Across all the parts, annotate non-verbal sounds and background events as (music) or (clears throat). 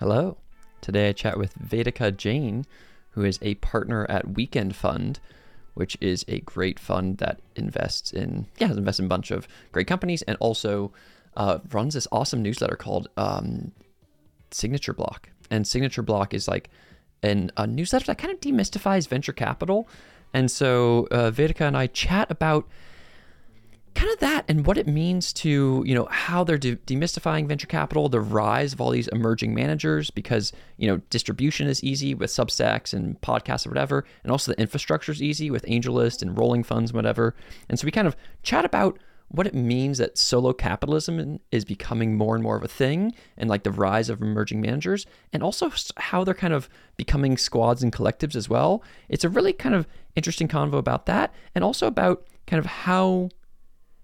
Hello. Today I chat with Vedika Jain, who is a partner at Weekend Fund, which is a great fund that invests in yeah invests in a bunch of great companies and also uh, runs this awesome newsletter called um, Signature Block. And Signature Block is like an, a newsletter that kind of demystifies venture capital. And so uh, Vedika and I chat about kind of that and what it means to you know how they're de- demystifying venture capital the rise of all these emerging managers because you know distribution is easy with substacks and podcasts or whatever and also the infrastructure is easy with AngelList and rolling funds whatever. And so we kind of chat about what it means that solo capitalism is becoming more and more of a thing and like the rise of emerging managers and also how they're kind of becoming squads and collectives as well. It's a really kind of interesting convo about that and also about kind of how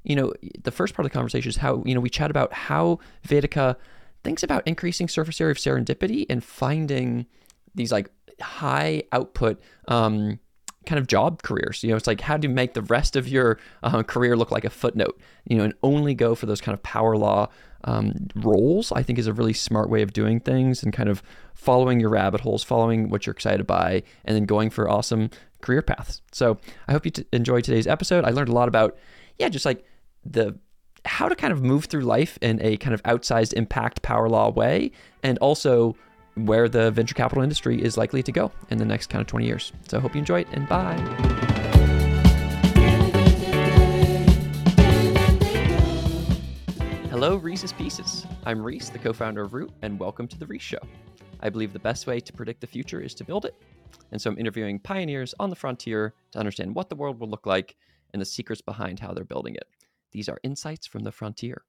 you know, the first part of the conversation is how, you know, we chat about how Vedika thinks about increasing surface area of serendipity and finding these like high output um, kind of job careers. You know, it's like how do you make the rest of your uh, career look like a footnote, you know, and only go for those kind of power law um, roles, I think is a really smart way of doing things and kind of following your rabbit holes, following what you're excited by, and then going for awesome career paths. So I hope you t- enjoyed today's episode. I learned a lot about, yeah, just like the how to kind of move through life in a kind of outsized impact power law way, and also where the venture capital industry is likely to go in the next kind of 20 years. So I hope you enjoy it and bye. Hello, Rhys's Pieces. I'm Rhys, the co founder of Root, and welcome to The Reese Show. I believe the best way to predict the future is to build it. And so I'm interviewing pioneers on the frontier to understand what the world will look like and the secrets behind how they're building it. These are insights from the frontier.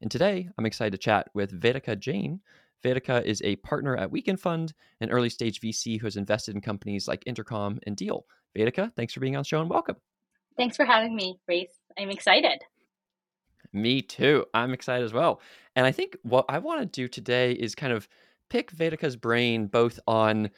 And today, I'm excited to chat with Vedika Jain. Vedika is a partner at Weekend Fund, an early stage VC who has invested in companies like Intercom and Deel. Vedika, thanks for being on the show and welcome. Thanks for having me, Rhys. I'm excited. Me too. I'm excited as well. And I think what I want to do today is kind of pick Vedika's brain both on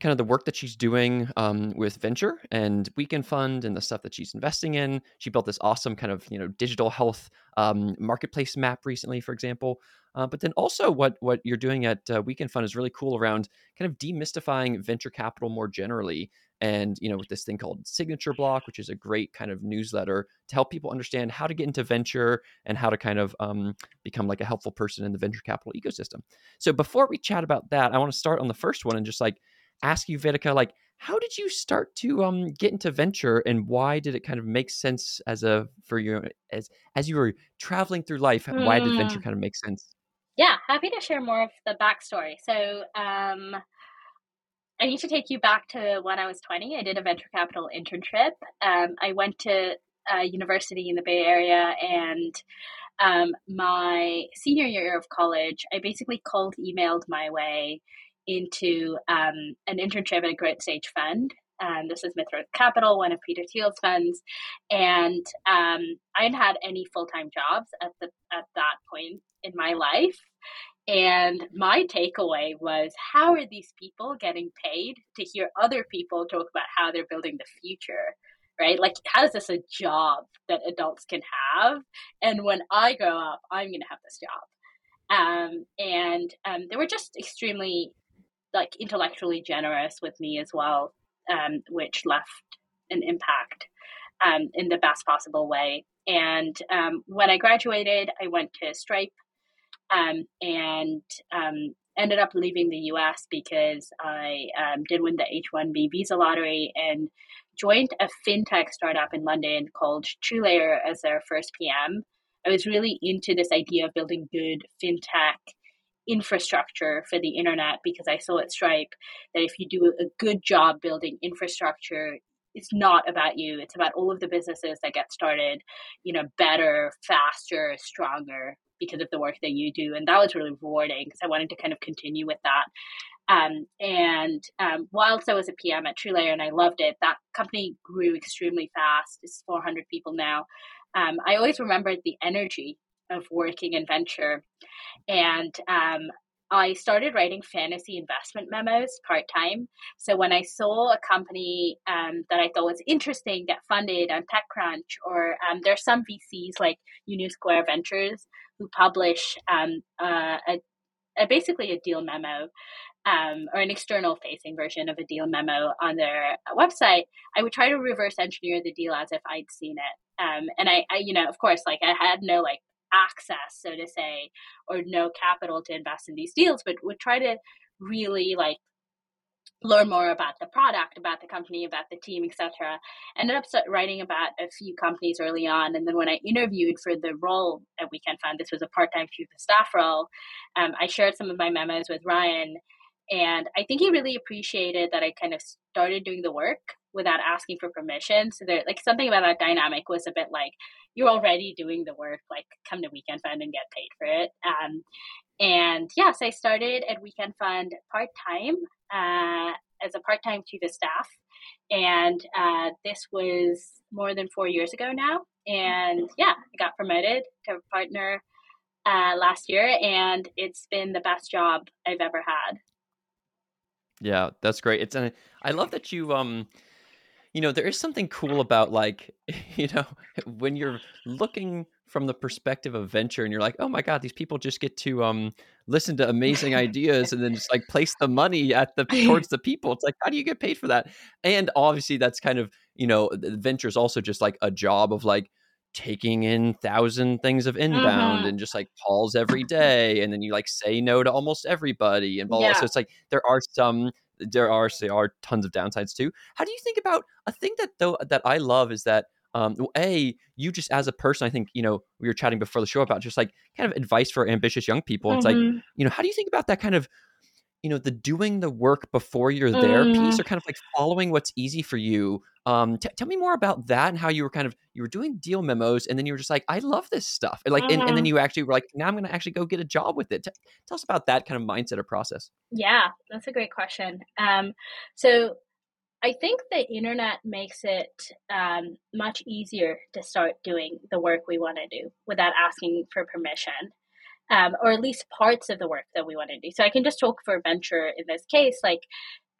kind of the work that she's doing um, with venture and weekend fund and the stuff that she's investing in. She built this awesome kind of you know digital health um, marketplace map recently for example. Uh, but then also what what you're doing at uh, weekend fund is really cool around kind of demystifying venture capital more generally and you know with this thing called signature block which is a great kind of newsletter to help people understand how to get into venture and how to kind of um, become like a helpful person in the venture capital ecosystem. So before we chat about that i want to start on the first one and just like ask you, Vedika, like how did you start to um, get into venture, and why did it kind of make sense as a for you as as you were traveling through life? Mm. Why did venture mm. kind of make sense? Yeah, happy to share more of the backstory. So. Um, I need to take you back to when I was 20. I did a venture capital internship. Um, I went to a university in the Bay Area and um, my senior year of college, I basically cold emailed my way into um, an internship at a growth stage fund. Um, this is Mithril Capital, one of Peter Thiel's funds, and um, I hadn't had any full time jobs at the at that point in my life. And my takeaway was, how are these people getting paid to hear other people talk about how they're building the future? Right? Like, how is this a job that adults can have? And when I grow up, I'm going to have this job. Um, and um, they were just extremely like intellectually generous with me as well, um, which left an impact um, in the best possible way. And um, when I graduated, I went to Stripe um, and um, ended up leaving the US because I um, did win the H 1B visa lottery and joined a fintech startup in London called TrueLayer as their first PM. I was really into this idea of building good fintech infrastructure for the internet because I saw at Stripe that if you do a good job building infrastructure, it's not about you. It's about all of the businesses that get started, you know, better, faster, stronger because of the work that you do. And that was really rewarding because I wanted to kind of continue with that. Um, and um, whilst I was a PM at TrueLayer and I loved it, that company grew extremely fast. It's 400 people now. Um, I always remembered the energy of working in venture. And um, I started writing fantasy investment memos part time. So when I saw a company um, that I thought was interesting get funded on TechCrunch, or um, there's some VCs like Union Square Ventures who publish um, uh, a, uh, basically a deal memo um, or an external facing version of a deal memo on their website, I would try to reverse engineer the deal as if I'd seen it. Um, and I, I, you know, of course, like I had no like access, so to say, or no capital to invest in these deals, but would try to really like learn more about the product, about the company, about the team, etc. Ended up writing about a few companies early on, and then when I interviewed for the role at Weekend Fund, this was a part-time chief of staff role. Um, I shared some of my memos with Ryan, and I think he really appreciated that I kind of started doing the work without asking for permission. So there, like something about that dynamic was a bit like you're already doing the work, like come to Weekend Fund and get paid for it. Um, and yes, I started at Weekend Fund part time uh, as a part time to the staff, and uh, this was more than four years ago now. And yeah, I got promoted to partner uh, last year, and it's been the best job I've ever had. Yeah, that's great. It's and I love that you um you know, there is something cool about like, (laughs) you know, when you're looking from the perspective of venture and you're like, "Oh my god, these people just get to um listen to amazing ideas and then just like place the money at the (laughs) towards the people." It's like, "How do you get paid for that?" And obviously that's kind of, you know, venture is also just like a job of like taking in thousand things of inbound mm-hmm. and just like calls every day and then you like say no to almost everybody and blah, blah. Yeah. so it's like there are some there are there are tons of downsides too how do you think about a thing that though that i love is that um, a you just as a person i think you know we were chatting before the show about just like kind of advice for ambitious young people mm-hmm. it's like mm-hmm. you know how do you think about that kind of you know the doing the work before you're there mm. piece or kind of like following what's easy for you um t- tell me more about that and how you were kind of you were doing deal memos and then you were just like i love this stuff and like mm-hmm. and, and, then mm-hmm. you actually were like now i'm gonna actually go get a job with it T- tell us about that kind of mindset or process yeah that's a great question um so I think the internet makes it um, much easier to start doing the work we want to do without asking for permission um, or at least parts of the work that we want to do. So I can just talk for venture in this case, like,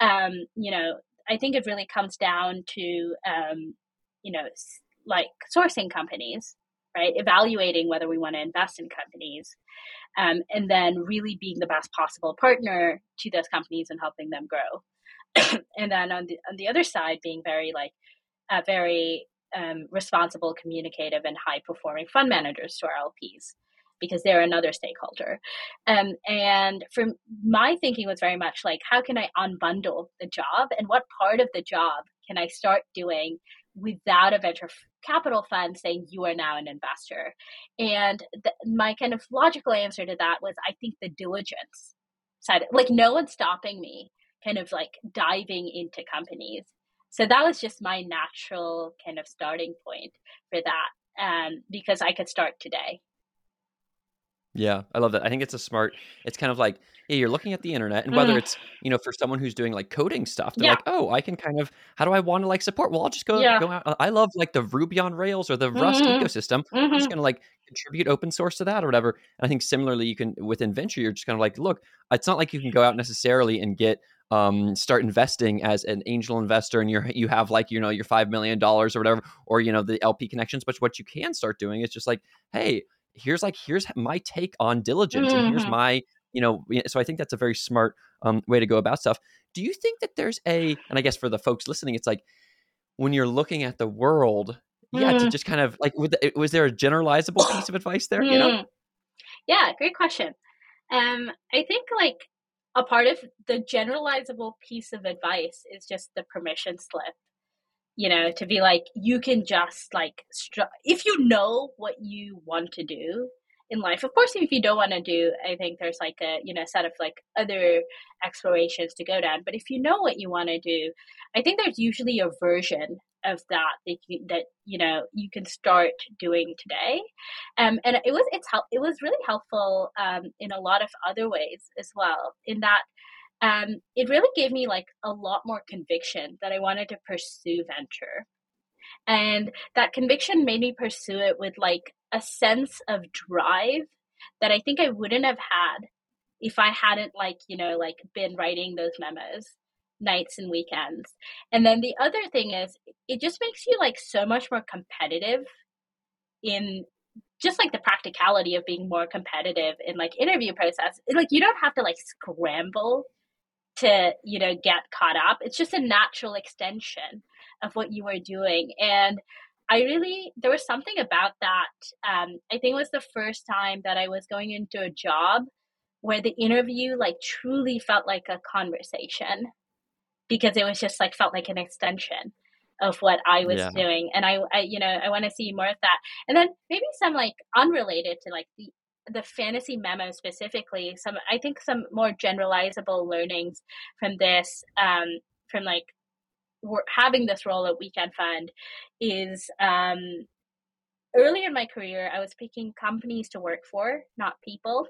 um, you know, I think it really comes down to, um, you know, like sourcing companies, right? Evaluating whether we want to invest in companies, um, and then really being the best possible partner to those companies and helping them grow. (coughs) and then on the on the other side, being very like, uh, very um, responsible, communicative, and high performing fund managers to our LPs because they're another stakeholder. Um, and from my thinking was very much like, how can I unbundle the job and what part of the job can I start doing without a venture capital fund saying you are now an investor? And my kind of logical answer to that was, I think the diligence side, like no one's stopping me kind of like diving into companies. So that was just my natural kind of starting point for that um, because I could start today. Yeah, I love that. I think it's a smart. It's kind of like yeah, you're looking at the internet, and whether mm. it's you know for someone who's doing like coding stuff, they're yeah. like, oh, I can kind of how do I want to like support? Well, I'll just go yeah. go out. I love like the Ruby on Rails or the Rust mm-hmm. ecosystem. Mm-hmm. I'm just mm-hmm. gonna like contribute open source to that or whatever. And I think similarly, you can within venture, you're just kind of like, look, it's not like you can go out necessarily and get um, start investing as an angel investor and you're you have like you know your five million dollars or whatever or you know the LP connections but what you can start doing is just like hey here's like here's my take on diligence mm-hmm. and here's mm-hmm. my you know so i think that's a very smart um, way to go about stuff do you think that there's a and i guess for the folks listening it's like when you're looking at the world yeah mm. to just kind of like was there a generalizable piece of advice there you know mm. yeah great question um i think like a part of the generalizable piece of advice is just the permission slip you know to be like you can just like str- if you know what you want to do in life of course if you don't want to do i think there's like a you know set of like other explorations to go down. But if you know what you want to do i think there's usually a version of that that you, that you know you can start doing today. Um, and it was it's help it was really helpful um, in a lot of other ways as well in that um, it really gave me like a lot more conviction that I wanted to pursue venture. And that conviction made me pursue it with like a sense of drive that I think I wouldn't have had if I hadn't like, you know, like been writing those memos nights and weekends. And then the other thing is it just makes you like so much more competitive in just like the practicality of being more competitive in like interview process like you don't have to like scramble to you know get caught up it's just a natural extension of what you were doing and i really there was something about that um, i think it was the first time that i was going into a job where the interview like truly felt like a conversation because it was just like felt like an extension of what I was yeah. doing. And I, I, you know, I want to see more of that. And then maybe some like unrelated to like the the fantasy memo specifically. Some I think some more generalizable learnings from this, um, from like having this role at Weekend Fund, is um, earlier in my career I was picking companies to work for, not people.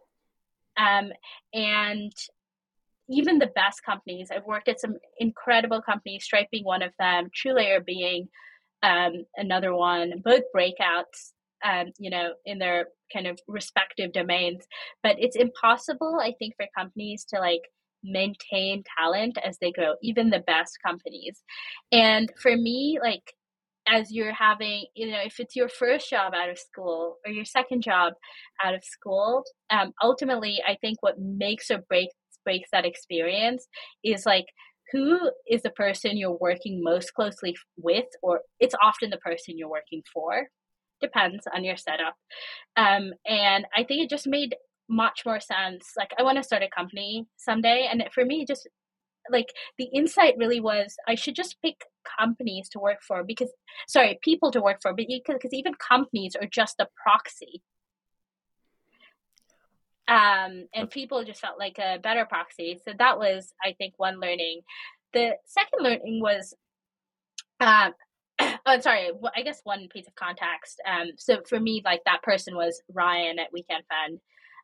Um, and even the best companies. I've worked at some incredible companies, Stripe being one of them, TrueLayer being um, another one, both breakouts, um, you know, in their kind of respective domains. But it's impossible, I think, for companies to like maintain talent as they grow, even the best companies. And for me, like, as you're having, you know, if it's your first job out of school or your second job out of school, um, ultimately, I think what makes or breaks breaks that experience is like who is the person you're working most closely with or it's often the person you're working for depends on your setup um, and i think it just made much more sense like i want to start a company someday and for me just like the insight really was i should just pick companies to work for because sorry people to work for but because even companies are just a proxy um, and people just felt like a better proxy. So that was, I think, one learning. The second learning was, um, (coughs) oh, sorry, I guess one piece of context. Um, so for me, like that person was Ryan at Weekend Fund,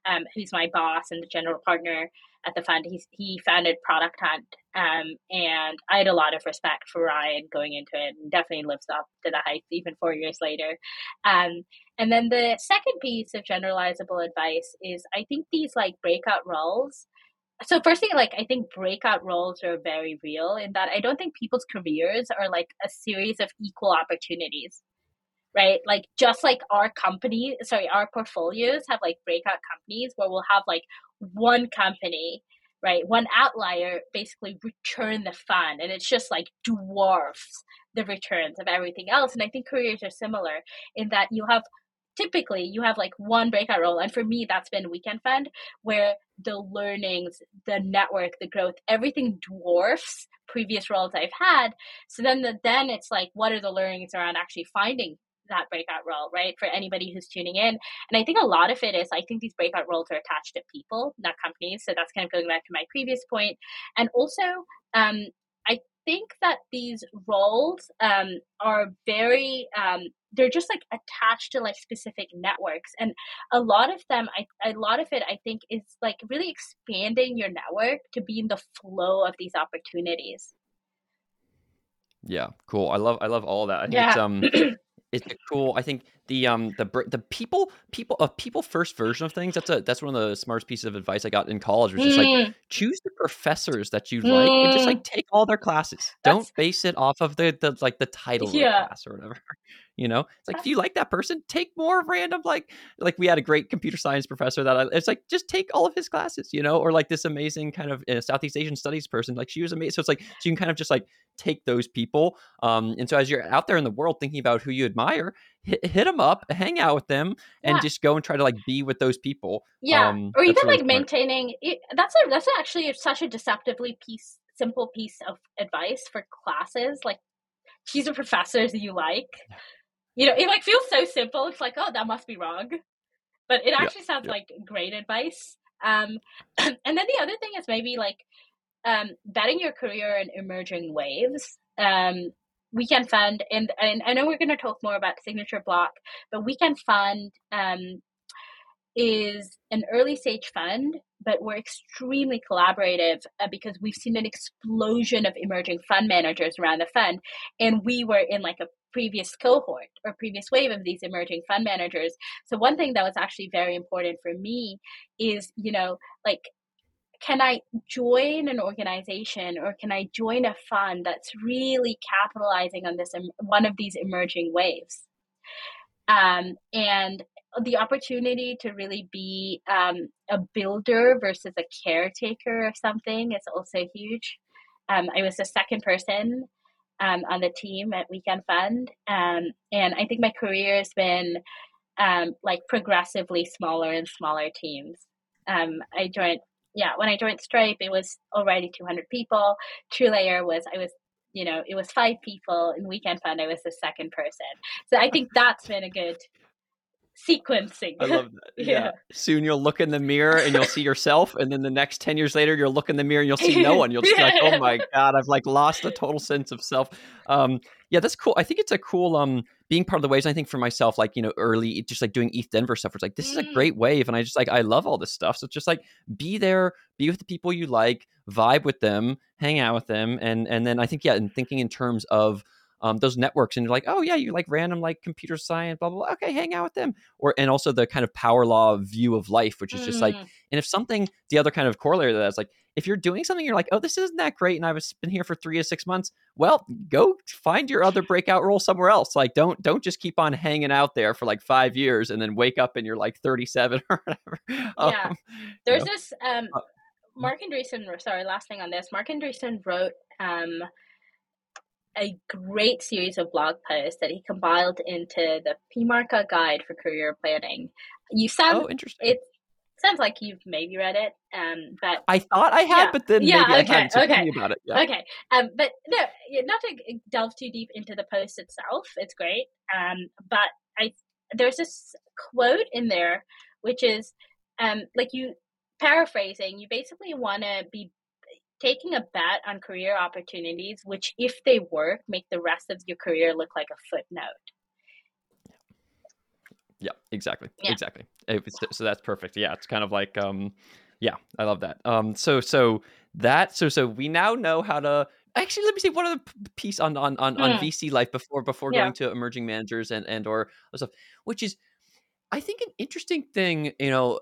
um, who's my boss and the general partner at the fund. He's, he founded Product Hunt, um, and I had a lot of respect for Ryan going into it, and definitely lives up to the hype even four years later. Um, and then the second piece of generalizable advice is I think these like breakout roles. So first thing, like I think breakout roles are very real in that I don't think people's careers are like a series of equal opportunities right? Like just like our company, sorry, our portfolios have like breakout companies where we'll have like one company, right? One outlier basically return the fund and it's just like dwarfs the returns of everything else. And I think careers are similar in that you have typically you have like one breakout role and for me that's been weekend fund where the learnings the network the growth everything dwarfs previous roles i've had so then the, then it's like what are the learnings around actually finding that breakout role, right? For anybody who's tuning in. And I think a lot of it is I think these breakout roles are attached to people, not companies. So that's kind of going back to my previous. And also, um, I think that these roles um, are very um, they're just like attached to like specific networks and a lot of them I, a lot of it i think is like really expanding your network to be in the flow of these opportunities yeah cool i love i love all that I think yeah. (clears throat) it's um it's cool. I think the um the the people people a people first version of things. That's a that's one of the smartest pieces of advice I got in college. Was just mm. like choose the professors that you mm. like and just like mm. take all their classes. That's... Don't base it off of the the like the title yeah. of the class or whatever. (laughs) You know, it's like if you like that person, take more random like like we had a great computer science professor that I, it's like just take all of his classes, you know, or like this amazing kind of uh, Southeast Asian studies person, like she was amazing. So it's like so you can kind of just like take those people. Um, and so as you're out there in the world thinking about who you admire, hit, hit them up, hang out with them, and yeah. just go and try to like be with those people. Yeah, um, or even really like maintaining. That's a that's actually such a deceptively piece simple piece of advice for classes like choose a professors that you like you know, it like feels so simple. It's like, oh, that must be wrong, but it actually yeah, sounds yeah. like great advice. Um, (clears throat) and then the other thing is maybe like um, betting your career in emerging waves. Um, Weekend Fund, and, and I know we're going to talk more about Signature Block, but Weekend Fund um, is an early stage fund, but we're extremely collaborative uh, because we've seen an explosion of emerging fund managers around the fund, and we were in like a previous cohort or previous wave of these emerging fund managers. So one thing that was actually very important for me is, you know, like can I join an organization or can I join a fund that's really capitalizing on this one of these emerging waves? Um, and the opportunity to really be um, a builder versus a caretaker of something is also huge. Um, I was the second person um, on the team at Weekend Fund, um, and I think my career has been um, like progressively smaller and smaller teams. I joined, yeah, when I joined Stripe, it was already 200 people. TrueLayer was, I was you know, it was five people in Weekend Fund. I was the second person. So I think that's been a good sequencing. I love that. (laughs) yeah. yeah. Soon you'll look in the mirror and you'll see yourself, and then the next ten years later, you'll look in the mirror and you'll see no one. You'll just be like, "Oh (laughs) my god, I've like lost a total sense of self." Um, yeah, that's cool. I think it's a cool um being part of the waves. I think for myself, like you know, early just like doing ETH Denver stuff, it's like this is a mm. great wave, and I just like I love all this stuff. So it's just like be there, be with the people you like, vibe with them, hang out with them, and and then I think yeah, and thinking in terms of um, those networks and you're like oh yeah you like random like computer science blah, blah blah okay hang out with them or and also the kind of power law view of life which is just mm. like and if something the other kind of corollary to that is like if you're doing something you're like oh this isn't that great and i've been here for three to six months well go find your other breakout role somewhere else like don't don't just keep on hanging out there for like five years and then wake up and you're like 37 (laughs) or whatever yeah um, there's you know. this um uh, marc andreessen sorry last thing on this marc andreessen wrote um a great series of blog posts that he compiled into the PMARCA guide for career planning. You sound oh, interesting. It sounds like you've maybe read it, um, but I thought I had, yeah. but then yeah, maybe okay, I hadn't. So okay, about it. Yeah. Okay, um, but no, not to delve too deep into the post itself. It's great, um, but I there's this quote in there which is um, like you paraphrasing. You basically want to be taking a bet on career opportunities, which, if they work, make the rest of your career look like a footnote. Yeah, exactly. Yeah. Exactly. so that's perfect. Yeah, it's kind of like, um, yeah, I love that. Um, so, so that, so, so we now know how to actually let me see one other piece on on on, mm. on hmm. VC life before before yeah. going to emerging managers and and or stuff, which is, I think, an interesting thing. You know,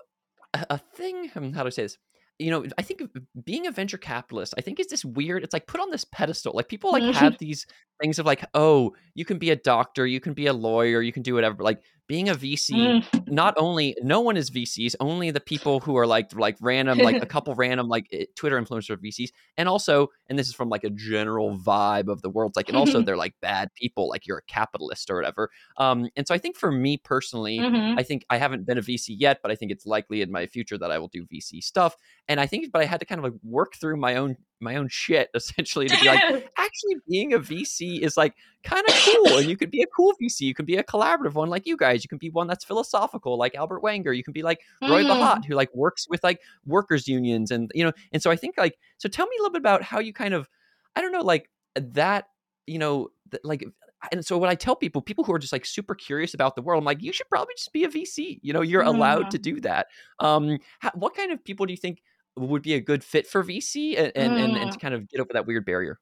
a, a thing. Hmm, how do I say this? You know, I think being a venture capitalist, I think is this weird. It's like put on this pedestal. Like people like have these things of like, oh, you can be a doctor, you can be a lawyer, you can do whatever. But like being a VC, mm. not only no one is VCs, only the people who are like like random, like a (laughs) couple random like eh, Twitter influencer VCs, and also, and this is from like a general vibe of the world, like, and also they're like bad people, like you're a capitalist or whatever. Um, and so I think for me personally, mm-hmm. I think I haven't been a VC yet, but I think it's likely in my future that I will do VC stuff. And I think, but I had to kind of like work through my own my own shit (laughs) essentially to be like (laughs) actually being a vc is like kind of cool and you could be a cool vc you can be a collaborative one like you guys you can be one that's philosophical like albert wenger you can be like roy mm. bahat who like works with like workers unions and you know and so i think like so tell me a little bit about how you kind of i don't know like that you know like and so when I tell people, people who are just like super curious about the world, I'm like, you should probably just be a VC. You know, you're allowed to do that. Um, how, what kind of people do you think would be a good fit for VC and, and, mm. and, and to mm. kind of get over that weird barrier?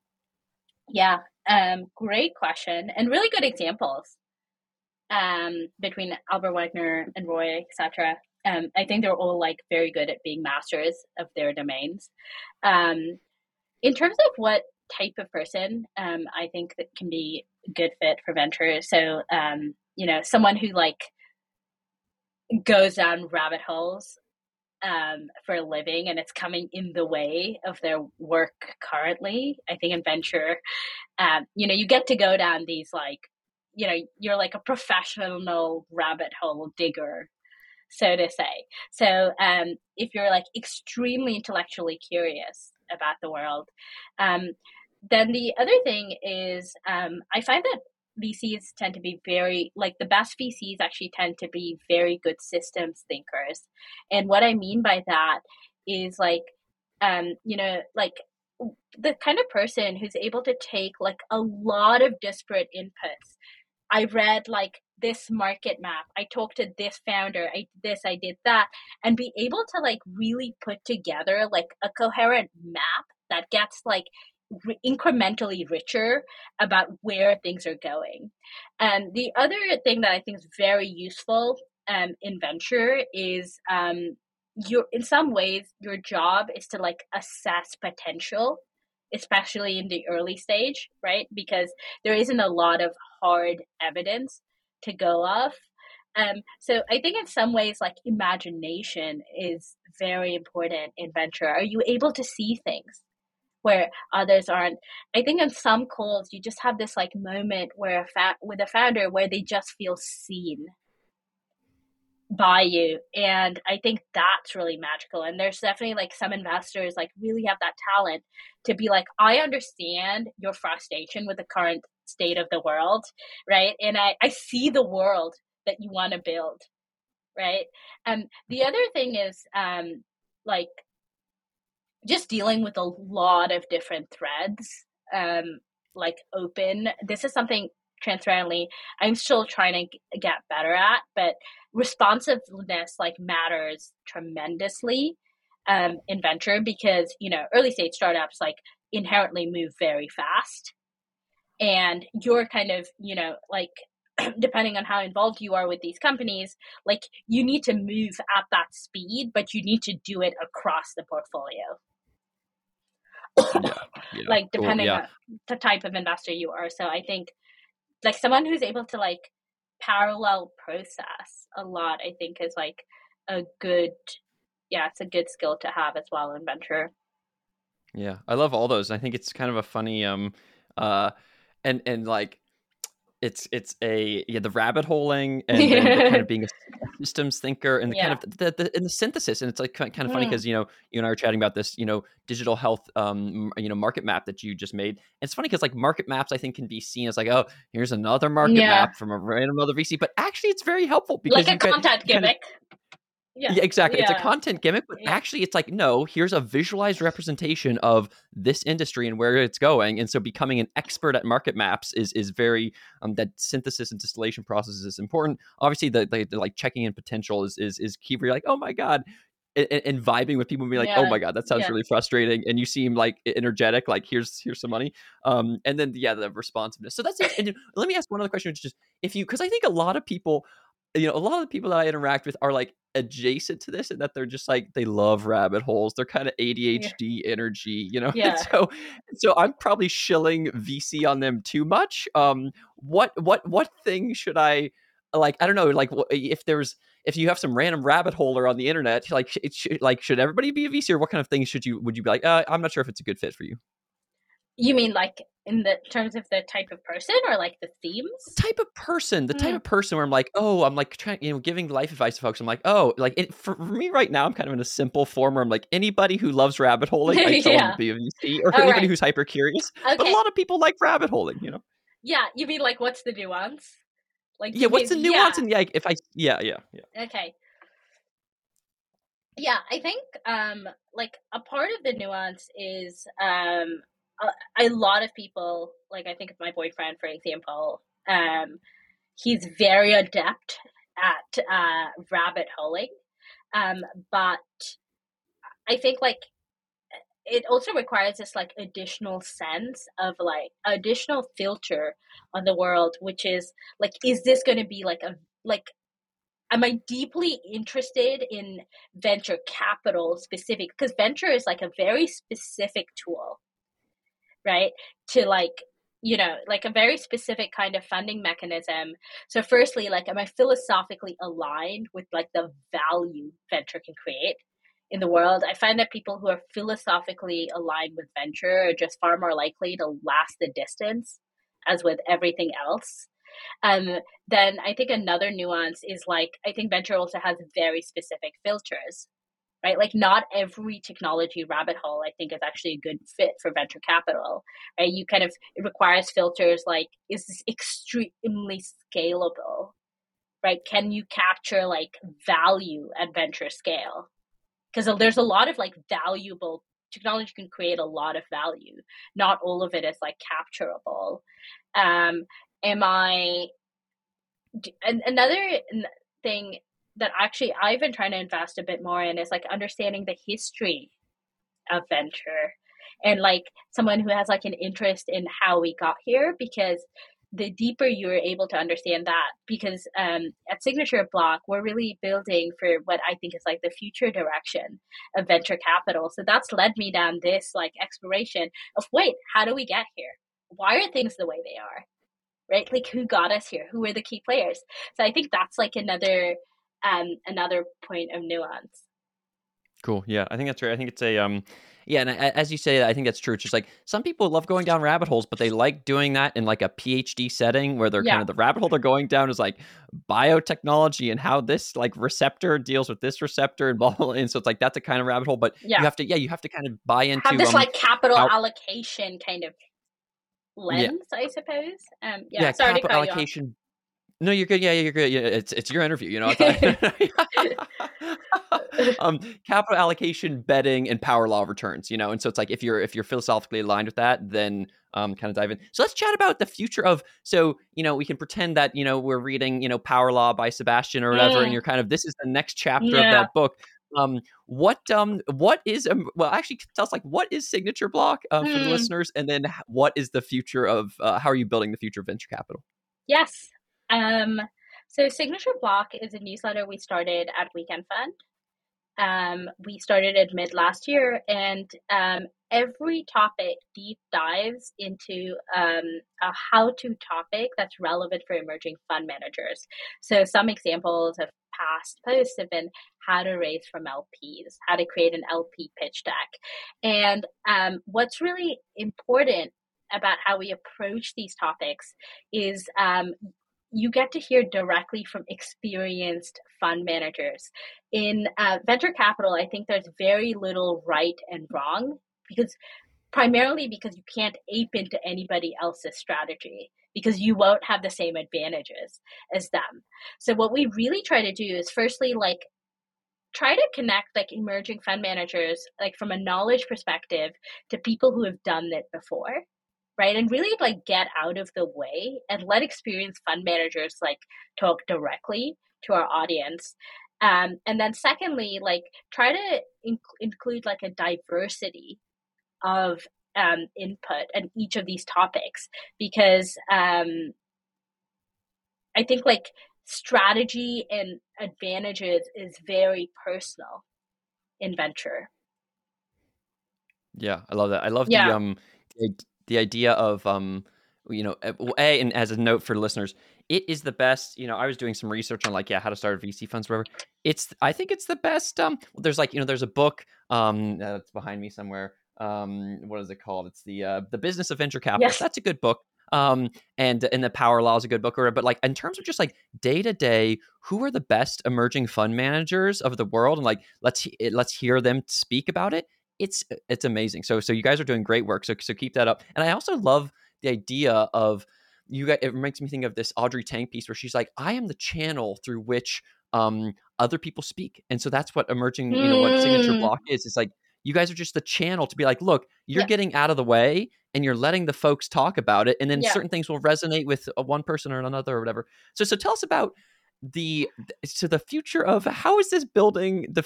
Yeah, um, great question and really good examples um, between Albert Wenger and Roy, etc. Um, I think they're all like very good at being masters of their domains. Um, in terms of what type of person um, I think that can be a good fit for venture, so um, you know, someone who like goes down rabbit holes um, for a living and it's coming in the way of their work currently. I think in venture, um, you know, you get to go down these like, you know, you're like a professional rabbit hole digger, so to say. So um, if you're like extremely intellectually curious about the world, um, then the other thing is um, I find that VCs tend to be very like the best VCs actually tend to be very good systems thinkers. And what I mean by that is like um you know like the kind of person who's able to take like a lot of disparate inputs. I read like this market map. I talked to this founder. I did this, I did that and be able to like really put together like a coherent map that gets like incrementally richer about where things are going. And the other thing that I think is very useful um, in venture is um, your in some ways your job is to like assess potential especially in the early stage right because there isn't a lot of hard evidence to go off Um, so I think in some ways, like imagination is very important in venture. Are you able to see things where others aren't? I think in some calls, you just have this like moment where a fa- with a founder where they just feel seen by you and i think that's really magical and there's definitely like some investors like really have that talent to be like i understand your frustration with the current state of the world right and i i see the world that you want to build right and the other thing is um like just dealing with a lot of different threads um like open. This is something transparently i'm still trying to get better at but responsiveness like matters tremendously um, in venture because you know early stage startups like inherently move very fast. And you're kind of you know like (clears throat) depending on how involved you are with these companies like you need to move at that speed but you need to do it across the portfolio. Yeah, yeah, like depending cool, yeah. on the type of investor you are. So i think like someone who's able to like parallel process a lot i think is like a good yeah it's a good skill to have as well in venture. Yeah i love all those. I think it's kind of a funny um uh and and like it's it's a yeah the rabbit holing (laughs) and, and kind of being a systems thinker and the yeah. kind of the, the and the synthesis and it's like kind of funny because mm. you know you and I are chatting about this you know digital health um you know market map that you just made and it's funny because like market maps I think can be seen as like oh here's another market yeah. map from a random other VC but actually it's very helpful because like a content gimmick. Kind of, yeah. yeah, exactly. Yeah. It's a content gimmick, but yeah. actually, it's like, no, here's a visualized representation of this industry and where it's going. And so, becoming an expert at market maps is is very um, that synthesis and distillation process is important. Obviously, the, the, the like checking in potential is is is key. Where you're like, oh my god, and, and, vibing with people and be like, yeah. oh my god, that sounds yeah. really frustrating, and you seem like energetic, like here's here's some money, um, and then yeah, the responsiveness. So that's it. And let me ask one other question, which is if you, because I think a lot of people you know, a lot of the people that I interact with are like adjacent to this and that they're just like they love rabbit holes. They're kind of ADHD yeah. energy, you know. (laughs) Yeah. so so I'm probably shilling VC on them too much. Um what what what thing should I like I don't know like if there's if you have some random rabbit holer on the internet like it should, like should everybody be a VC or what kind of things should you would you be like uh, I'm not sure if it's a good fit for you. You mean like in the terms of the type of person or like the themes? Type of person, the type mm. of person where I'm like, oh, I'm like trying, you know, giving life advice to folks. I'm like, oh, like it, for, me right now, I'm kind of in a simple form where I'm like, anybody who loves rabbit (laughs) holing, I tell yeah. them to be a VC, or anybody right. who's hyper curious. Okay. But a lot of people like rabbit holing, you know. Yeah, you mean like what's the nuance? Like yeah, what's mean, the nuance? Yeah. And yeah, if I yeah yeah yeah. Okay. Yeah, I think um like a part of the nuance is um a, a lot of people, like I think of my boyfriend, for example, um, he's very adept at uh, rabbit holing. Um, but I think like it also requires this like additional sense of like additional filter on the world, which is like, is this going to be like a like am I deeply interested in venture capital specific? Because venture is like a very specific tool right? To like, you know, like a very specific kind of funding mechanism. So, firstly, like, am I philosophically aligned with like the value venture can create? in the world. I find that people who are philosophically aligned with venture are just far more likely to last the distance, as with everything else. Um, then I think another nuance is like I think venture also has very specific filters right? Like not every technology rabbit hole I think is actually a good fit for venture capital, right? You kind of it requires filters like is this extremely scalable, right? Can you capture like value at venture scale? Because there's a lot of like valuable technology can create a lot of value. Not all of it is like capturable. Um, am I? And another thing that actually I've been trying to invest a bit more in is like understanding the history of venture and like someone who has like an interest in how we got here because the deeper you're able to understand that because um, at signature block we're really building for what i think is like the future direction of venture capital so that's led me down this like exploration of wait how do we get here why are things the way they are right? Like who got us here? Who were the key players? So I think that's like another um another point of nuance. Cool. Yeah, I think that's right. I think it's a um yeah, and as you say, I think that's true. It's just like some people love going down rabbit holes, but they like doing that in like a PhD setting where they're yeah. kind of the rabbit hole they're going down is like biotechnology and how this like receptor deals with this receptor and blah blah. blah. And so it's like that's a kind of rabbit hole, but yeah. you have to yeah you have to kind of buy into have this um, like capital how, allocation kind of lens, yeah. I suppose. Um, yeah, yeah sorry capital allocation no, you're good. Yeah, yeah, you're good. Yeah, it's it's your interview. You know, (laughs) (laughs) um, capital allocation, betting, and power law of returns. You know, and so it's like if you're if you're philosophically aligned with that, then um, kind of dive in. So let's chat about the future of. So you know, we can pretend that you know we're reading you know Power Law by Sebastian or whatever, mm. and you're kind of this is the next chapter yeah. of that book. Um, what um what is um well actually tell us like what is signature block uh, mm. for the hmm. listeners, and then what is the future of uh, how are you building the future of venture capital? Yes, um, so Signature Block is a newsletter we started at Weekend Fund. Um, we started it mid last year, and um, every topic deep dives into um, a how to topic that's relevant for emerging fund managers. So, some examples of past posts have been how to raise from LPs, how to create an LP pitch deck. And um, what's really important about how we approach these topics is um, you get to hear directly from experienced fund managers. In uh, venture capital, I think there's very little right and wrong because primarily because you can't ape into anybody else's strategy because you won't have the same advantages as them. So what we really try to do is firstly like try to connect like emerging fund managers like from a knowledge perspective to people who have done it before right? And really like get out of the way and let experienced fund managers like talk directly to our audience. Um, and then secondly, like try to inc- include like a diversity of um, input in each of these topics because um, I think like strategy and advantages is very personal in venture. Yeah, I love that. I love yeah. the um the idea of um you know a and as a note for listeners it is the best you know i was doing some research on like yeah how to start vc funds whatever. It's i think it's the best um there's like you know there's a book um that's behind me somewhere um what is it called? It's the uh the business of venture capital yes. that's a good book um and and the power law is a good book or but like in terms of just like day to day who are the best emerging fund managers of the world? And like let's let's hear them speak about it it's it's amazing. So so you guys are doing great work. So so keep that up. And I also love the idea of you guys. It makes me think of this Audrey Tang piece where she's like, I am the channel through which um other people speak. And so that's what emerging, you know, what signature mm. block is. It's like you guys are just the channel to be like, look, you're yeah. getting out of the way and you're letting the folks talk about it, and then yeah. certain things will resonate with one person or another or whatever. So so tell us about the so the future of how is this building the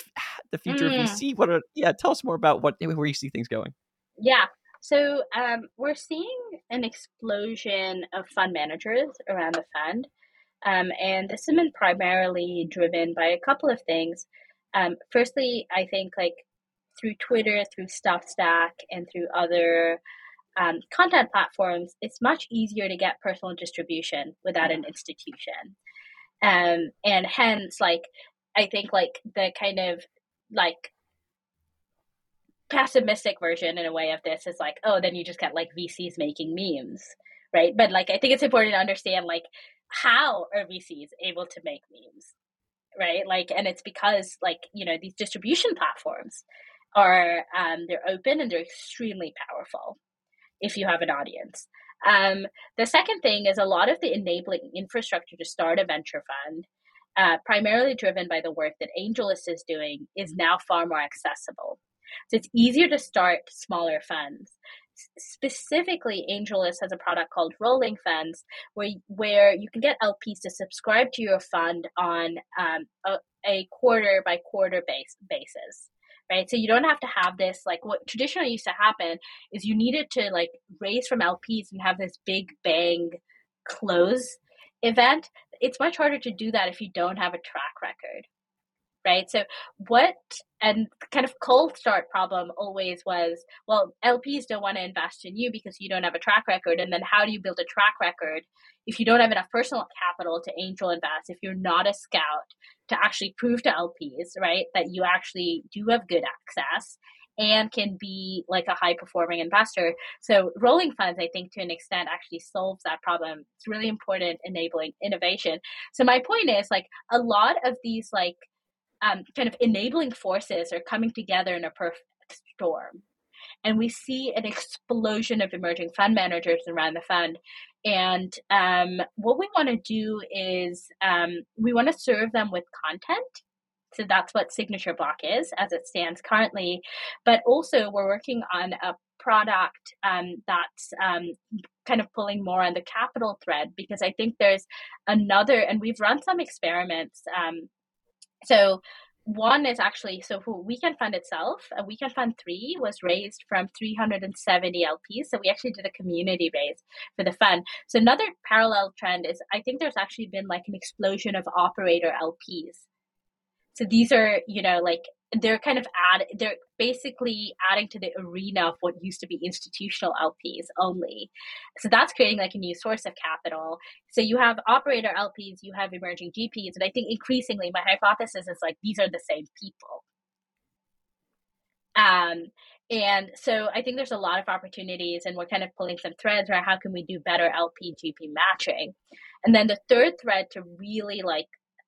the future mm. of VC? What are yeah? Tell us more about what where you see things going. Yeah, so um, we're seeing an explosion of fund managers around the fund, um, and this has been primarily driven by a couple of things. Um, firstly, I think like through Twitter, through Substack, and through other um, content platforms, it's much easier to get personal distribution without an institution um, and hence like i think like the kind of like pessimistic version in a way of this is like oh then you just get like vcs making memes right? But like i think it's important to understand like how are vcs able to make memes right? Like and it's because like you know these distribution platforms are um, they're open and they're extremely powerful if you have an audience um, the second thing is a lot of the enabling infrastructure to start a venture fund, uh, primarily driven by the work that AngelList is doing, is now far more accessible. So it's easier to start smaller funds. Specifically, AngelList has a product called Rolling Funds, where where you can get LPs to subscribe to your fund on um, a, a quarter by quarter base basis right? So you don't have to have this like what traditionally used to happen is you needed to like raise from LPs and have this big bang close event. It's much harder to do that if you don't have a track record. right? So what and kind of cold start problem always was, well, LPs don't want to invest in you because you don't have a track record. And then how do you build a track record if you don't have enough personal capital to angel invest, if you're not a scout to actually prove to LPs, right, that you actually do have good access and can be like a high performing investor. So rolling funds, I think to an extent actually solves that problem. It's really important enabling innovation. So my point is like a lot of these like um, kind of enabling forces are coming together in a perfect storm. And we see an explosion of emerging fund managers around the fund. And um, what we want to do is um, we want to serve them with content. So that's what Signature Block is as it stands currently. But also, we're working on a product um, that's um, kind of pulling more on the capital thread because I think there's another, and we've run some experiments um, so one is actually so for Weekend Fund itself, uh, a Weekend Fund 3 was raised from 370 LPs. So we actually did a community raise for the fund. So another parallel trend is I think there's actually been like an explosion of operator LPs. So these are, you know, like they're kind of add they're basically adding to the arena of what used to be institutional LPs only. So that's creating like a new source of capital. So you have operator LPs, you have emerging GPs, and I think increasingly my hypothesis is like these are the same people. Um, and so I think there's a lot of opportunities, and we're kind of pulling some threads around how can we do better LP GP matching. And then the third thread to really like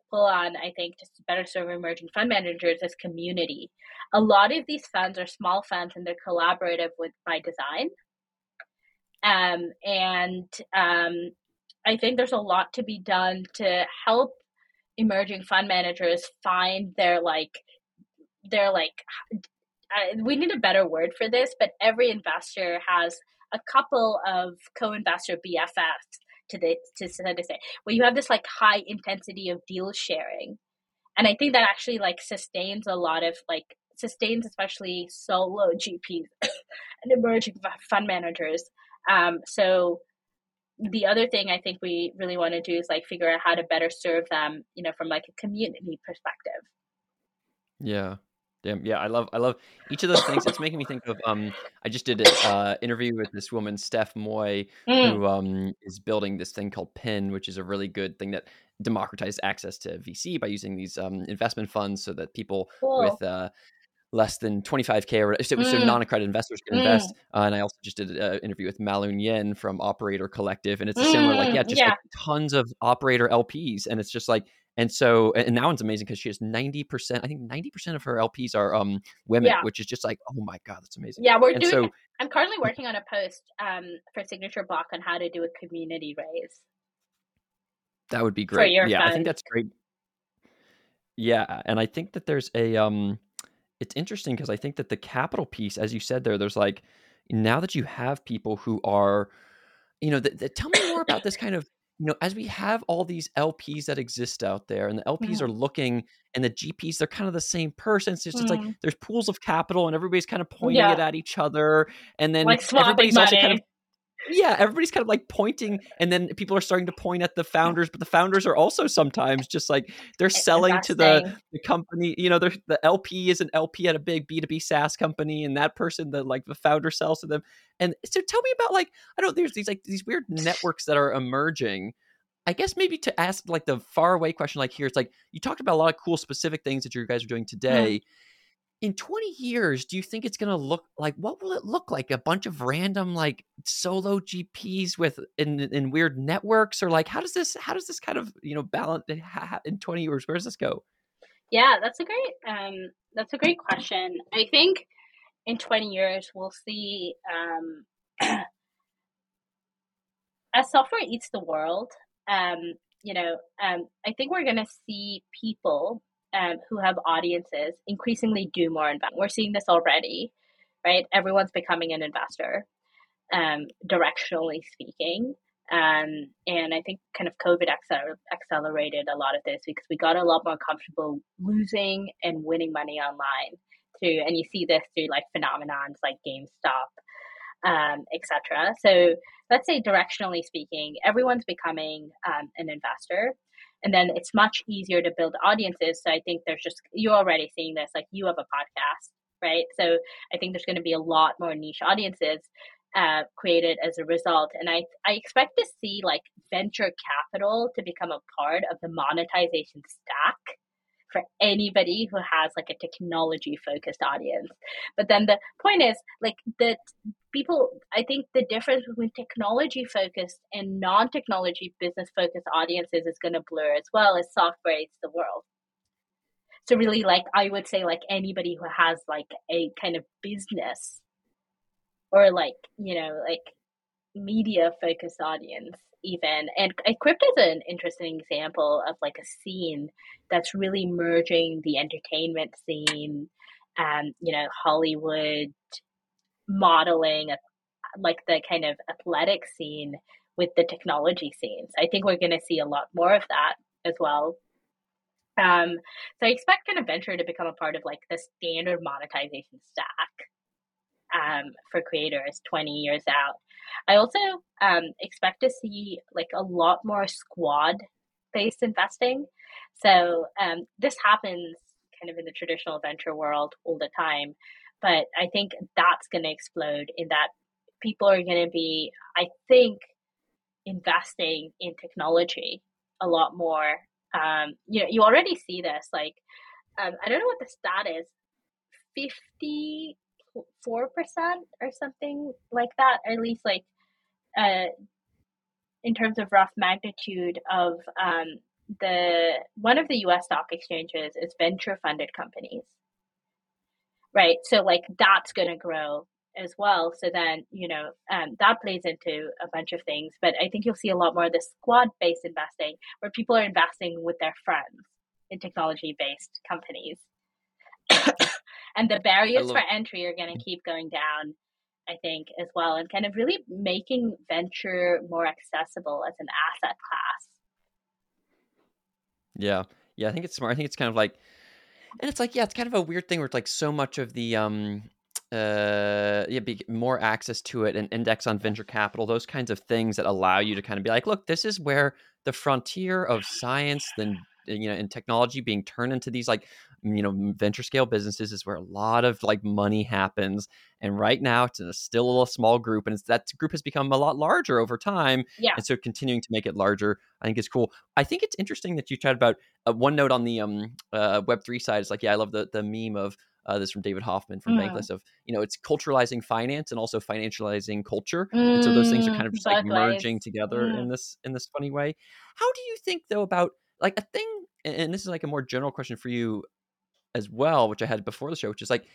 pull on, I think, to better serve emerging fund managers is community. A lot of these funds are small funds and they're collaborative with by design. Um, and um, I think there's a lot to be done to help emerging fund managers find their like their like uh, we need a better word for this, but every investor has a couple of co-investor BFFs to the to to say where you have this like high intensity of deal sharing. And i think that actually like sustains a lot of like sustains especially solo gps (coughs) and emerging fund managers. Um so the other thing i think we really want to do is like figure out how to better serve them you know from like a community perspective. Yeah Damn, yeah, I love I love each of those things. It's making me think of um I just did an uh, interview with this woman Steph Moy mm. who um is building this thing called Pin, which is a really good thing that democratized access to VC by using these um, investment funds so that people cool. with uh, less than 25k or so, mm. so non-accredited investors can mm. invest uh, and i also just did an interview with Mallun Yen from operator collective and it's a similar like yeah mm, just yeah. Like tons of operator lps and it's just like and so, and that one's amazing because she has 90%, I think 90% of her LPs are um, women, yeah. which is just like, oh my God, that's amazing. Yeah, we're and doing, so, I'm currently working on a post um, for Signature Block on how to do a community raise. That would be great. yeah, fund. I think that's great. Yeah. And I think that there's a, um, it's interesting because I think that the capital piece, as you said there, there's like, now that you have people who are, you know, th- th- tell me more about this kind of you know, as we have all these LPs that exist out there, and the LPs mm. are looking, and the GPs, they're kind of the same person. So it's just mm. like there's pools of capital, and everybody's kind of pointing yeah. it at each other, and then like everybody's money. also kind of yeah, everybody's kind of like pointing, and then people are starting to point at the founders, but the founders are also sometimes just like they're selling to the, the company. You know, the LP is an LP at a big B two B SaaS company, and that person, the like the founder sells to them. And so, tell me about like I don't. There's these like these weird networks that are emerging. I guess maybe to ask like the far away question, like here, it's like you talked about a lot of cool specific things that you guys are doing mm-hmm. today. Mm-hmm in 20 years do you think it's going to look like what will it look like? A bunch of random like solo gps with in, in weird networks or like how does this how does this kind of you know balance in 20 years where does this go? Yeah that's a great um that's a great question. I think in 20 years we'll see um (clears throat) as software eats the world um you know um i think we're going to see people um, who have audiences increasingly do more invest. We're seeing this already, right? Everyone's becoming an investor, um, directionally speaking. Um, and I think kind of COVID accelerated a lot of this because we got a lot more comfortable losing and winning money online through, and you see this through like phenomenons like GameStop, um, etc. So let's say directionally speaking, everyone's becoming um, an investor. And then it's much easier to build audiences. So i think there's just you're already seeing this like you have a podcast right? So i think there's going to be a lot more niche audiences uh, created as a result. And i i expect to see like venture capital to become a part of the monetization stack for anybody who has like a technology focused audience. But then the point is like that people I think the difference between technology focused and non technology business focused audiences is gonna blur as well as software eats the world. So really like I would say like anybody who has like a kind of business or like, you know, like media focused audience even. And equipped is an interesting example of like a scene that's really merging the entertainment scene and you know hollywood modeling like the kind of athletic scene with the technology scenes. I think we're going to see a lot more of that as well. Um, so i expect kind of venture to become a part of like the standard monetization stack um, for creators 20 years out I also um, expect to see like a lot more squad based investing. So um, this happens kind of in the traditional venture world all the time, but I think that's going to explode in that people are going to be, I think, investing in technology a lot more. Um, you know, you already see this. Like, um, I don't know what the stat is. Fifty four percent or something like that, at least like uh, in terms of rough magnitude of um, the one of the U.S. stock exchanges is venture funded companies, right? So like that's going to grow as well. So then you know um, that plays into a bunch of things, but I think you'll see a lot more of the squad based investing where people are investing with their friends in technology based companies. And the barriers love- for entry are going to keep going down I think, as well, and kind of really making venture more accessible as an asset class. Yeah. Yeah, I think it's smart. I think it's kind of like and it's like, yeah, it's kind of a weird thing where it's like so much of the um uh yeah, be more access to it and index on venture capital, those kinds of things that allow you to kind of be like, look, this is where the frontier of science then you know in technology being turned into these like you know venture scale businesses is where a lot of like money happens and right now it's in a still a little small group and that group has become a lot larger over time yeah and so continuing to make it larger i think is cool i think it's interesting that you chatted about uh, one note on the um uh, web3 side is like yeah i love the the meme of uh, this from David Hoffman from mm. Bankless of you know it's culturalizing finance and also financializing culture, mm, and so those things are kind of just like merging together mm. in this in this funny way. How do you think though about like a thing? And this is like a more general question for you as well, which I had before the show, which is like,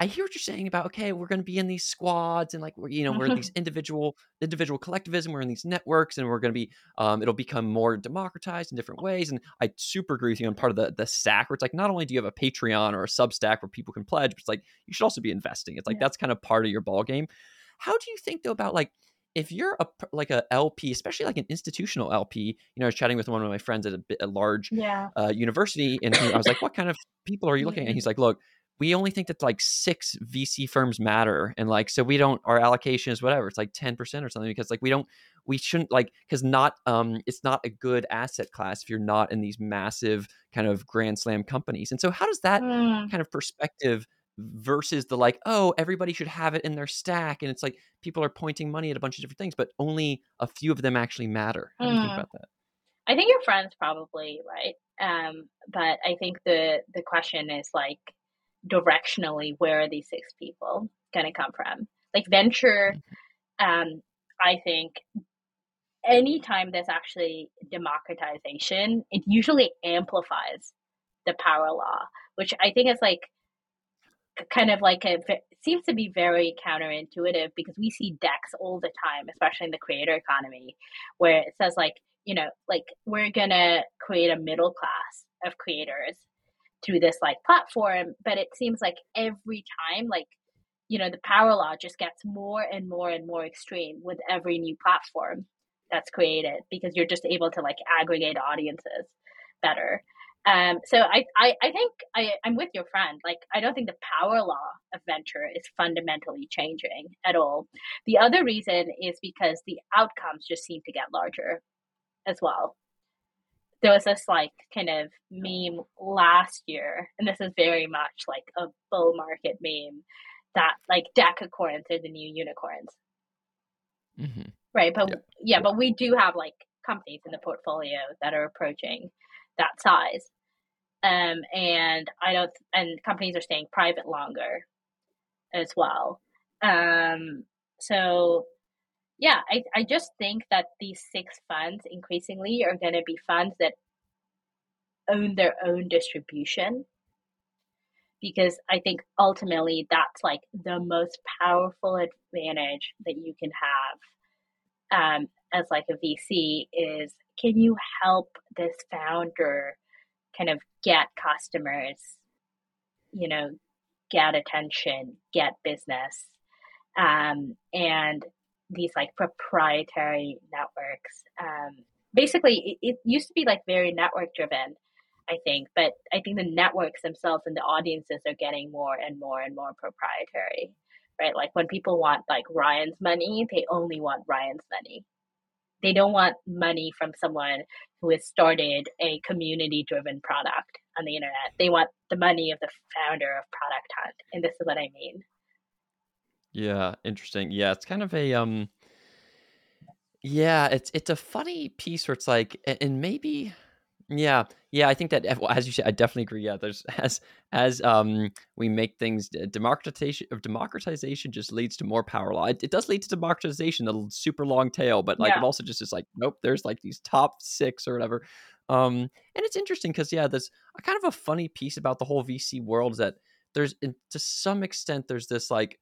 I hear what you're saying about okay, we're going to be in these squads and like we're you know we're in these (laughs) individual individual collectivism, we're in these networks, and we're going to be um, it'll become more democratized in different ways. And I super agree with you on part of the the stack where it's like not only do you have a Patreon or a Substack where people can pledge, but it's like you should also be investing. It's like yeah. that's kind of part of your ball game. How do you think though about like if you're a like a LP, especially like an institutional LP, you know, I was chatting with one of my friends at a, a large yeah. uh, university, and I was like, "What kind of people are you looking at?" And he's like, "Look, we only think that like six VC firms matter, and like so we don't. Our allocation is whatever. It's like ten percent or something because like we don't, we shouldn't like because not um it's not a good asset class if you're not in these massive kind of grand slam companies. And so how does that mm. kind of perspective versus the like, oh, everybody should have it in their stack. And it's like people are pointing money at a bunch of different things, but only a few of them actually matter. How do you think mm. about that? I think your friend's probably right. Um, but I think the the question is like directionally, where are these six people gonna come from? Like venture, mm-hmm. um, I think anytime there's actually democratization, it usually amplifies the power law, which I think is like kind of like a seems to be very counterintuitive because we see decks all the time, especially in the creator economy, where it says like, you know, like we're gonna create a middle class of creators through this like platform, but it seems like every time like you know the power law just gets more and more and more extreme with every new platform that's created because you're just able to like aggregate audiences better um, so I, I, I think I, I'm with your friend. Like, I don't think the power law of venture is fundamentally changing at all. The other reason is because the outcomes just seem to get larger as well. there was this like kind of meme last year, and this is very much like a bull market meme that like decacorns are the new unicorns. Mm-hmm. Right. But yeah. yeah, but we do have like companies in the portfolio that are approaching that size. Um, and I don't, and companies are staying private longer as well. Um, so yeah, I, I just think that these six funds increasingly are going to be funds that own their own distribution because I think ultimately that's like the most powerful advantage that you can have um, as like a VC is can you help this founder kind of get customers, you know, get attention, get business, um, and these like proprietary networks. Um, basically, it, it used to be like very network driven I think. But I think the networks themselves and the audiences are getting more and more and more proprietary, right? Like when people want like Ryan's money, they only want Ryan's money. They don't want money from someone who has started a community driven product on the internet. They want the money of the founder of Product Hunt. And this is what I mean. Yeah, interesting. Yeah, it's kind of a um yeah, it's it's a funny piece where it's like and maybe yeah, yeah, I think that as you said, I definitely agree. Yeah, there's (laughs) as as um we make things democratization of democratization just leads to more power law. It, it, does lead to democratization, a super long tail, but like yeah. it also just is like nope, there's like these top six or whatever. Um, and it's interesting because yeah, there's a kind of a funny piece about the whole VC world is that there's to some extent there's this like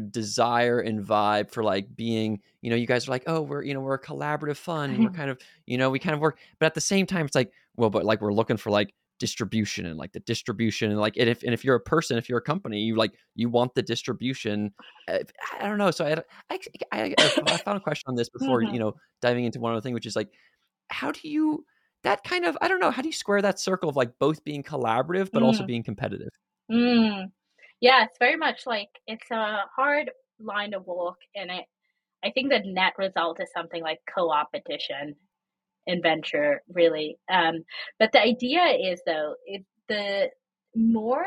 desire and vibe for like being you know you guys are like oh we're you know we're a collaborative fund we're (laughs) kind of you know we kind of work but at the same time it's like well but like we're looking for like distribution and like the distribution and like and if and if you're a person if you're a company you like you want the distribution i, eh, I don't know so I, I i i found a question on this before you (laughs) know diving into one other thing which is like how do you that kind of i don't know how do you square that circle of like both being collaborative but mm. also being competitive mm. Yeah, it's very much like it's a hard line to walk, and it. I think the net result is something like co-opetition in venture, really. Um, but the idea is though, if the more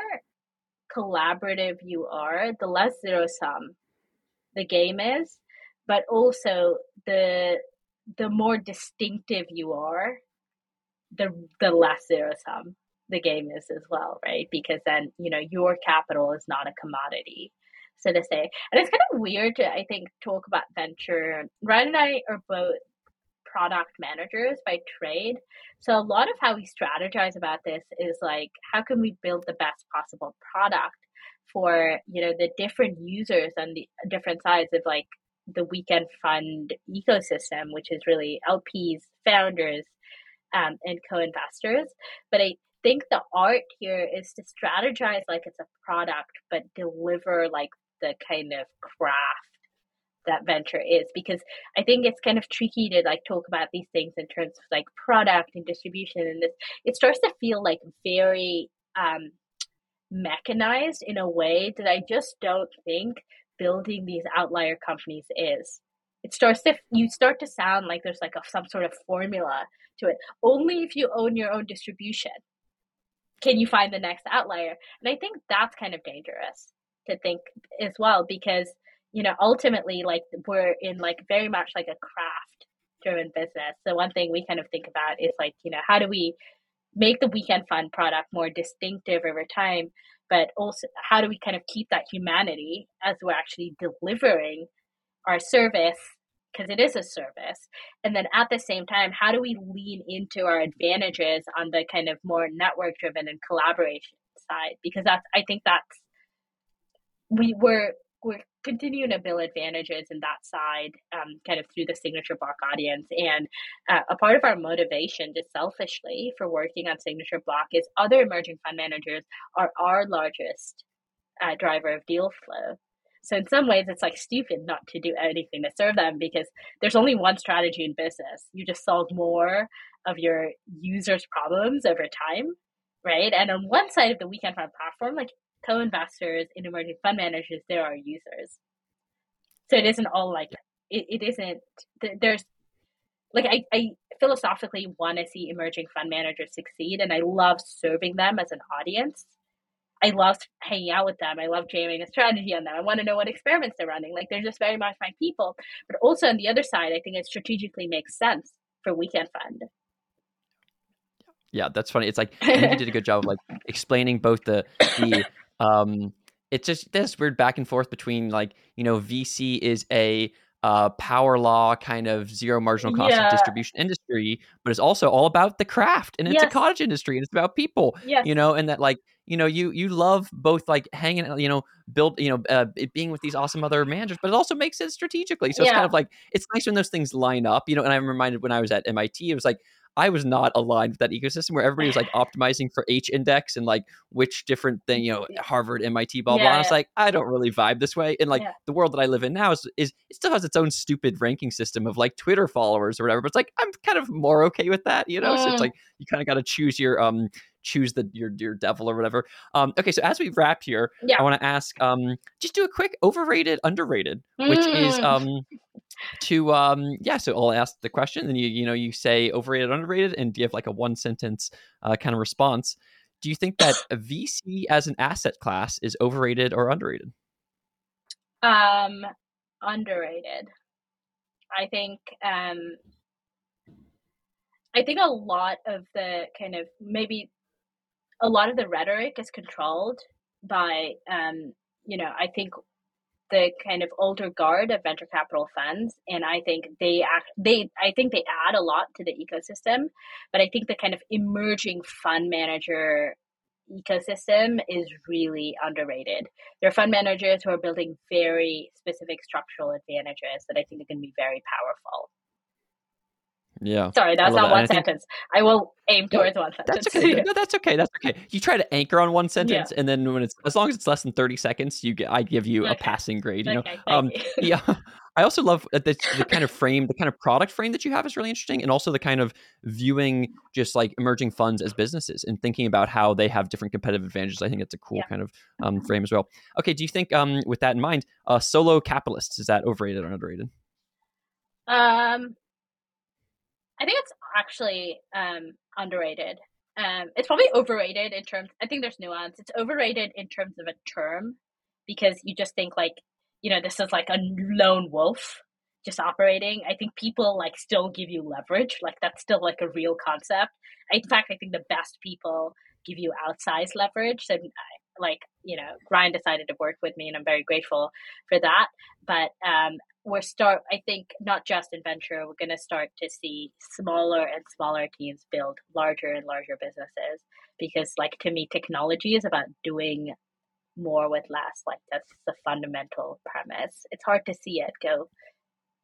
collaborative you are, the less zero sum the game is, but also the the more distinctive you are, the the less zero sum the game is as well, right? Because then, you know, your capital is not a commodity, so to say. And it's kind of weird to, I think, talk about venture. Ryan and I are both product managers by trade. So a lot of how we strategize about this is like, how can we build the best possible product for, you know, the different users and the different sides of like the weekend fund ecosystem, which is really LPs, founders, um, and co-investors. But I think the art here is to strategize like it's a product, but deliver like the kind of craft that venture is because I think it's kind of tricky to like talk about these things in terms of like product and distribution and this it starts to feel like very um mechanized in a way that I just don't think building these outlier companies is. It starts to you start to sound like there's like a, some sort of formula to it. Only if you own your own distribution can you find the next outlier? And I think that's kind of dangerous to think as well because you know ultimately like we're in like very much like a craft driven business. So one thing we kind of think about is like you know how do we make the weekend fund product more distinctive over time, but also how do we kind of keep that humanity as we're actually delivering our service because it is a service. And then at the same time, how do we lean into our advantages on the kind of more network driven and collaboration side? Because that's I think that's we were we're continuing to build advantages in that side, um, kind of through the signature block audience. And uh, a part of our motivation, just selfishly, for working on signature block is other emerging fund managers are our largest uh, driver of deal flow. So in some ways, it's like stupid not to do anything to serve them because there's only one strategy in business. You just solve more of your users' problems over time, right? And on one side of the weekend fund platform, like co-investors in emerging fund managers, there are users. So it isn't all like it, it isn't. There's like I, I philosophically want to see emerging fund managers succeed and I love serving them as an audience. I love hanging out with them. I love jamming a strategy on them. I want to know what experiments they're running. Like they're just very much my people. But also on the other side, I think it strategically makes sense for Weekend Fund. Yeah, that's funny. It's like (laughs) you did a good job of like explaining both the the um it's just this weird back and forth between like, you know, VC is a uh, power law kind of zero marginal cost yeah. of distribution industry, but it's also all about the craft and it's yes. a cottage industry and it's about people, yes. you know, and that like, you know, you you love both like hanging, you know, build, you know, uh, being with these awesome other managers, but it also makes sense strategically. So yeah. it's kind of like it's nice when those things line up, you know. And I'm reminded when I was at MIT, it was like I was not aligned with that ecosystem where everybody was like (sighs) optimizing for H index and like which different thing, you know, Harvard, MIT, blah, yeah, blah. And I was like, I don't really vibe this way. And like yeah. the world that I live in now is, is it still has its own stupid ranking system of like Twitter followers or whatever. But it's like, I'm kind of more okay with that, you know? Mm. So it's mm. like, you kind of got to choose your, um, choose the your your devil or whatever. Um, okay, so as we wrap here, yeah. I want to ask, um, just do a quick overrated, underrated, mm. which is mm. um, to um yeah so i'll ask the question and you you know you say overrated underrated and do you have like a one sentence uh, kind of response do you think that a vc as an asset class is overrated or underrated um underrated i think um i think a lot of the kind of maybe a lot of the rhetoric is controlled by um you know i think the kind of older guard of venture capital funds and i think they act they i think they add a lot to the ecosystem but i think the kind of emerging fund manager ecosystem is really underrated. There are fund managers who are building very specific structural advantages that i think are going to be very powerful yeah. Sorry, that's not that. one sentence. I will aim towards no, one sentence. That's okay. No, (laughs) that's okay. That's okay. You try to anchor on one sentence, yeah. and then when it's as long as it's less than thirty seconds, you get I give you okay. a passing grade. You okay, know. Um. You. yeah. (laughs) I also love the, the kind of frame, the kind of product frame that you have is really interesting, and also the kind of viewing just like emerging funds as businesses and thinking about how they have different competitive advantages. I think it's a cool yeah. kind of um, frame as well. Okay, do you think, um, with that in mind, uh, solo capitalists is that overrated or underrated? Um, I think it's actually um, underrated. Um, it's probably overrated in terms. I think there's nuance. It's overrated in terms of a term because you just think like you know this is like a lone wolf just operating. I think people like still give you leverage. Like that's still like a real concept. In fact, I think the best people give you outsized leverage. So like you know, Ryan decided to work with me, and I'm very grateful for that. But um, we're start i think not just in venture we're going to start to see smaller and smaller teams build larger and larger businesses because like to me technology is about doing more with less like that's the fundamental premise. It's hard to see it go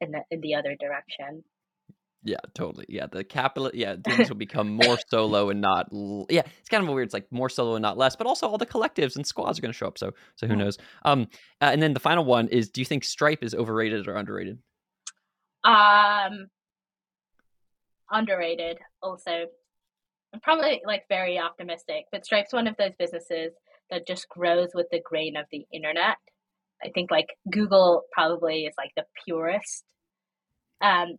in the in the other direction yeah, totally. Yeah, the capital. Yeah, things will become more solo and not. L- yeah, it's kind of a weird. It's like more solo and not less, but also all the collectives and squads are going to show up. So, so who knows? Um, uh, and then the final one is: Do you think Stripe is overrated or underrated? Um, underrated. Also, I'm probably like very optimistic, but Stripe's one of those businesses that just grows with the grain of the internet. I think like Google probably is like the purest um,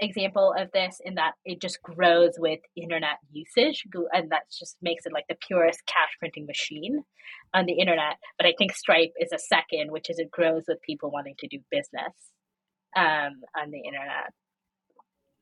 example of this in that it just grows with internet usage and that just makes it like the purest cash printing machine on the internet but i think stripe is a second which is it grows with people wanting to do business um, on the internet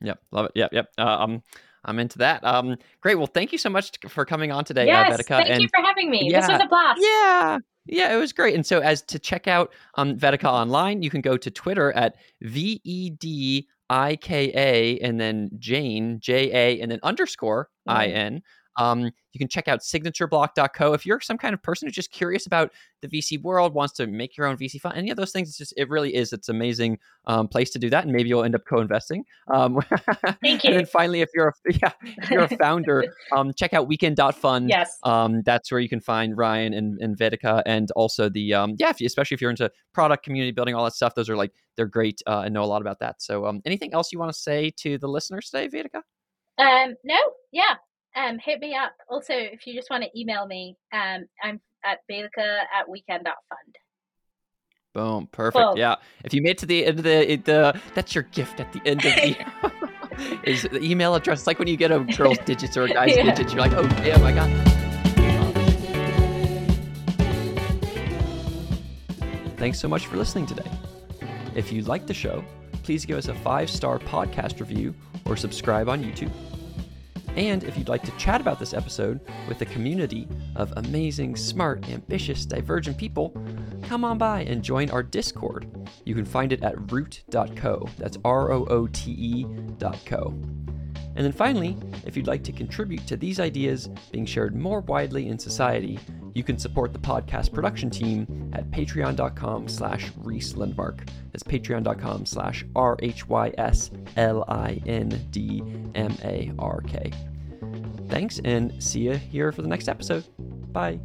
yep love it yep yep uh, um I'm into that. Um, great. Well, thank you so much for coming on today, uh, yes, uh, Vedika. Thank and, you for having me. Yeah, this was a blast. Yeah. Yeah, it was great. And so, as to check out um, Vedika online, you can go to Twitter at V E D I K A and then Jain, J A, and then underscore I N. Um, you can check out signatureblock.co if you're some kind of person who's just curious about the VC world, wants to make your own VC fund, any of those things. It's just it really is. It's amazing um, place to do that, and maybe you'll end up co-investing. Um, Thank you. (laughs) and then finally, if you're a, (laughs) yeah, if you're a founder, (laughs) um, check out weekend.fund. Yes. Um, that's where you can find Ryan and, and Vedika, and also the um, yeah, if you, especially if you're into product, community building, all that stuff. Those are like they're great uh, and know a lot about that. So, um, anything else you want to say to the listeners today, Vedika? Um, no, yeah, um, hit me up. Also, if you just want to email me, um, I'm at Vedika at weekend.fund. Boom. Perfect. Yeah. If you made it to the end of the, the, that's your gift at the end of the. (laughs) is the email address. It's like when you get a girl's (laughs) digits or a guy's yeah. digits, you're like, oh damn, I got. Thanks so much for listening today. If you like the show, please give us a five star podcast review or subscribe on YouTube. And if you'd like to chat about this episode with a community of amazing, smart, ambitious, divergent people, come on by and join our Discord. You can find it at roote.co. That's R O O T E.co. And then finally, if you'd like to contribute to these ideas being shared more widely in society, you can support the podcast production team at patreon.com slash Rhys Lindmark. That's patreon.com slash R-H-Y-S-L-I-N-D-M-A-R-K. Thanks, and see you here for the next episode. Bye.